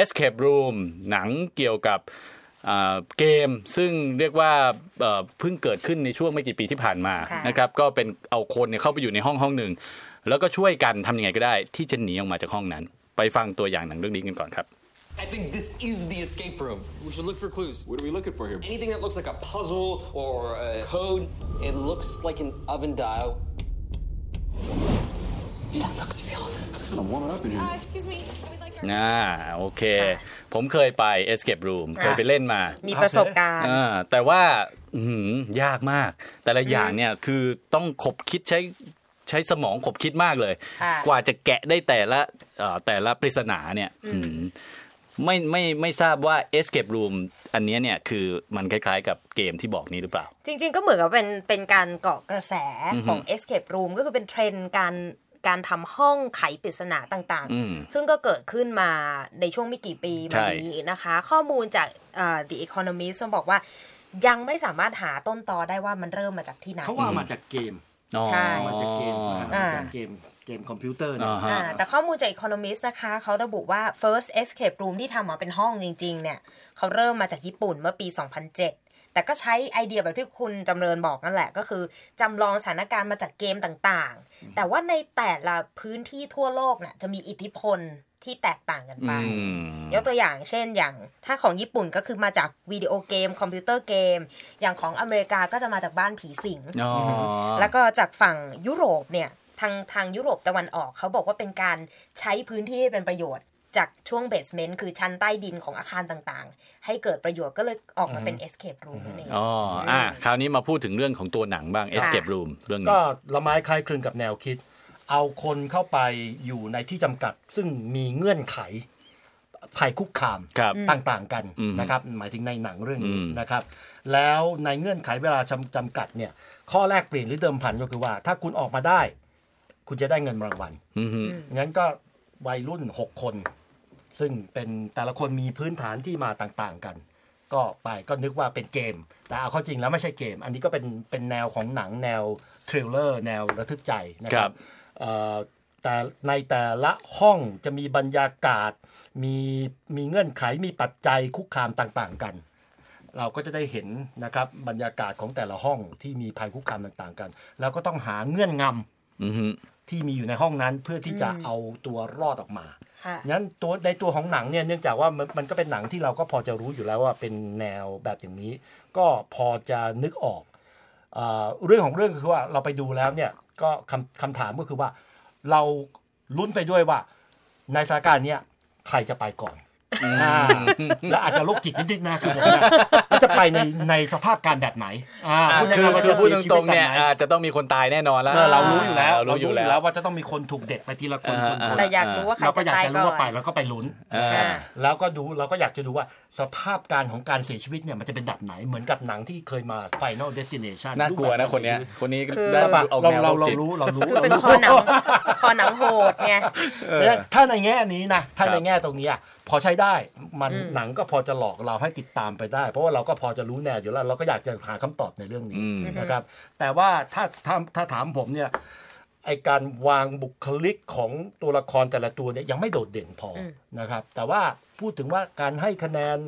Escape Room หนังเกี่ยวกับอ่าเกมซึ่งเรียกว่าเอ่อเพิ่งเกิดขึ้นในช่วงไม่กี่ปีที่ผ่านมาค่ะนะครับก็เป็นเอาคนเนี่ยเข้าไปอยู่ในห้องห้องหนึ่ง แล้วก็ช่วยกันทำยังไงก็ได้ ที่จะหนีออกมาจากห้องนั้น ไปฟังตัวอย่างหนังเรื่องนี้กันก่อนครับ I think this is the escape room. We should look for clues. What are we looking for here? Anything that looks like a puzzle or a code. It looks like an oven dial. That looks real. Kind of warming up in here. Uh, excuse me. I would like our อ่าโอเค ผมเคยไป Escape Room เคยไปเล่นมา มีประสบการณ์อ่าแต่ว่าอื้อหือยากมาก แต่ละอย่างเนี่ยคือต้องขบคิดใช้ใช้สมองขบคิดมากเลยค่ะกว่าจะแกะได้แต่ละเอ่อแต่ละปริศนาเนี่ยอืมไม่ไม่ไม่ทราบว่า Escape Room อันเนี้ยเนี่ยคือมันคล้ายๆ กับเกมที่บอกนี้หรือเปล่า จริง ๆ ก็เหมือนกับเป็นเป็นการเกาะกระแสของ Escape Room ก็คือเป็นเทรนด์การ การทำห้องไขปริศนาต่างอืมๆซึ่งก็เกิดขึ้นมาในช่วงไม่กี่ปีใช่มานี้นะคะ ข้อมูลจากเอ่อ The Economist ต้องบอกว่ายังไม่สามารถหาต้นตอได้ว่ามันเริ่มมาจากที่ไหนเขาว่ามาจากเกมอ๋อใช่มาจากเกมนะอ่ามาจากเกมเกมคอมพิวเตอร์เนี่ยอ่าฮะอ่าแต่ข้อมูลจาก Economist นะคะ เขาระบุว่า first escape room ที่ทำมาเป็นห้องจริง ๆ เนี่ย เขาเริ่มมาจากญี่ปุ่นเมื่อปี 2007 แต่ก็ใช้ไอเดียแบบที่คุณจำเริญบอกนั่นแหละ ก็คือจำลองสถานการณ์มาจากเกมต่างๆ แต่ว่าในแต่ละพื้นที่ทั่วโลกน่ะจะมีอิทธิพลที่แตกต่างกันไปอืมยกตัวอย่างเช่นอย่างถ้าของญี่ปุ่นก็คือมาจากวิดีโอเกม คอมพิวเตอร์เกม อย่างของอเมริกาก็จะมาจากบ้านผีสิงอ๋อแล้วก็จากฝั่งยุโรปเนี่ยทางทางยุโรปตะวันออกเขาบอกว่าเป็นการใช้พื้นที่ให้เป็นประโยชน์ จากช่วงเบสเมนต์คือชั้นใต้ดินของอาคารต่างๆ ให้เกิดประโยชน์ก็เลยออกมาเป็น escape room นั่นเองอ๋ออะคราวนี้มาพูดถึงเรื่องของตัวหนังบ้าง Escape Room เรื่องนี้ก็ละไม้คล้ายคลึงกับแนวคิด เอาคนเข้าไปอยู่ในที่จำกัด ซึ่งมีเงื่อนไขภัยคุกคามครับต่างๆกันอืมนะครับ หมายถึงในหนังเรื่องนี้อืมนะครับ แล้วในเงื่อนไขเวลาจำจำกัดเนี่ย ข้อแรกเปลี่ยนหรือเดิมพันก็คือว่า ถ้าคุณออกมาได้ คุณจะได้เงินรางวัลอือฮึงั้นก็วัยรุ่น 6 คน ซึ่งเป็นแต่ละคนมีพื้นฐานที่มาต่างๆกัน ก็ไปก็นึกว่าเป็นเกม แต่เอาเข้าจริงแล้วไม่ใช่เกม อันนี้ก็เป็นเป็นแนวของหนังแนวทริลเลอร์แนวระทึกใจนะคครัรับบเอ่อแต่ในแต่ละห้องจะมีบรรยากาศ มีมีเงื่อนไขมีปัจจัยคุกคามต่างๆกัน เราก็จะได้เห็นนะครับบรรยากาศของแต่ละห้องที่มีภัยคุกคามต่างๆกัน แล้วก็ต้องหาเงื่อนงำอือฮึที่มีอยู่ในห้องนั้นเพื่อที่จะเอาตัวรอดออกมาค่ะ งั้นตัวในตัวของหนังเนี่ยเนื่องจากว่ามันมันก็เป็นหนังที่เราก็พอจะรู้อยู่แล้วว่าเป็นแนวแบบอย่างนี้ ก็พอจะนึกออกเอเรื่องของเรื่องคือว่าเราไปดูแล้วเนี่ยก็คำคำถามก็คือว่า เราลุ้นไปด้วยว่าในสถานการณ์เนี้ยใครจะไปก่อน และอาจจะโรคจิตนิดๆนะคือผมเนี่ยว่าจะไปในในสภาพการแบบไหนอ่าอะพูดคือง่ายๆว่าคือจะพูดสีตชีรวิงตๆแบบเนี่ยไหนอ่าจะต้องมีคนตายแน่นอนแล้วเออเรารู้อยู่แล้วเรารู้อยู่แล้วว่าจะต้องมีคนถูกเด็ดไปทีละคนอ่าคนคนแต่อยากรู้ว่าใครเราก็จะอยากตายจะก่รู้อว่าไปนแล้วก็ไปลุ้นอ่าอ่าแล้วก็ดูเราก็อยากจะดูว่าสภาพการของการเสียชีวิตเนี่ยมันจะเป็นแบบไหนเหมือนกับหนังที่เคยมา Final Destination น่ากลัวนะคนเนี้ยรูปแบบคนนี้คือได้แบบออกเราแนวเราโรคเราจิตรู้เรารู้เป็นเราคอหนังคอหนังโหดไงเพราะฉะนั้นถ้าในแง่นี้นะถ้าครับในแง่ตรงนี้อะ พอใช้ได้มันอืมหนังก็พอจะหลอกเราให้ติดตามไปได้ เพราะว่าเราก็พอจะรู้แนวอยู่แล้วเราก็อยากจะหาคำตอบในเรื่องนี้อืมนะครับ แต่ว่าถ้าถ้าถ้าถามผมเนี่ยไอการวางบุคลิกของตัวละครแต่ละตัวเนี่ยยังไม่โดดเด่นพออมนะครับ แต่ว่าพูดถึงว่าการให้คะแนน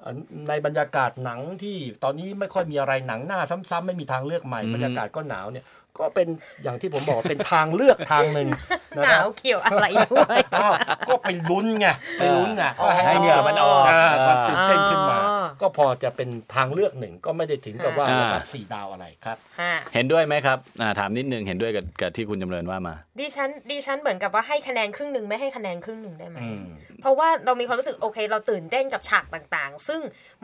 เอ่อในบรรยากาศหนังที่ตอนนี้ไม่ค่อยมีอะไรหนังหน้าซ้ำๆไม่มีทางเลือกใหม่อืมบรรยากาศก็หนาวเนี่ย ก็เป็นอย่างที่ผมบอกว่าเป็นทางเลือกทางหนึ่งนะหครันาบวเกี่ยวอะไรด้วยอ้าวก็ไปลุ้นไงไปลุ้นไงอ๋อก็ให้เหงื่อมันออกาความตื่นเต้นขึ้นมาอ๋อ ก็พอจะเป็นทางเลือกหนึ่งก็ไม่ได้ถึงกับว่าอ่าระดับสี่ดาวอะไรครับฮะเห็นด้วยไหมครับอ่าถามนิดนึงเห็นด้วยกับกับที่คุณจำเริญว่ามา ดิฉันดิฉันเหมือนกับว่าให้คะแนนครึ่งหนึ่งไม่ให้คะแนนครึ่งหนึ่งได้ไหมอืมเพราะว่าเรามีความรู้สึกโอเค เราตื่นเต้นกับฉากต่างๆ ซึ่ง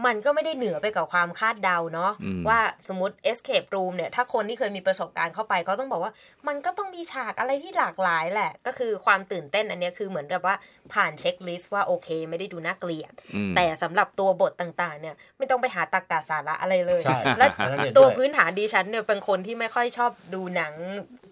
มันก็ไม่ได้เหนือไปกับความคาดเดาเนาะอืมว่าสมมติ escape room เนี่ยถ้าคนที่เคยมีประสบการณ์เข้าไปก็ต้องบอกว่า มันก็ต้องมีฉากอะไรที่หลากหลายแหละ ก็คือความตื่นเต้นอันเนี้ยคือเหมือนกับว่าผ่าน checklist ว่าโอเค ไม่ได้ดูน่าเกลียดอืมแต่สำหรับตัวบทต่างๆเนี่ย ไม่ต้องไปหาตรรกะสาระอะไรเลยใช่และอันนั้นเห็นด้วยตัวพื้นฐานดิฉันเนี่ยเป็นคนที่ไม่ค่อยชอบดูหนัง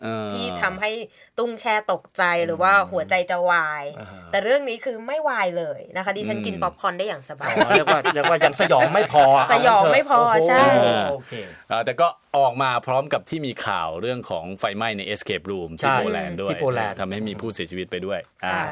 เออที่ทำให้ตุ้งแช่ตกใจหรือว่าหัวใจจะวายอ่าฮะแต่เรื่องนี้คือไม่วายเลยนะคะดิฉันกินป๊อปคอร์นได้อย่างสบาอ๋ยอเรียกว่าเรียกว่ายังสยองไม่พอสยองไม่พอโโหใช่โอเคเอ่อแต่ก็ออกมาพร้อมกับที่มีข่าวเรื่องของไฟไหม้ใน Escape Room ที่ใช่โปแลนด์ด้วยที่โปแลนด์ทำให้มีผู้เสียชีวิตไปด้วยอ่าค่ะ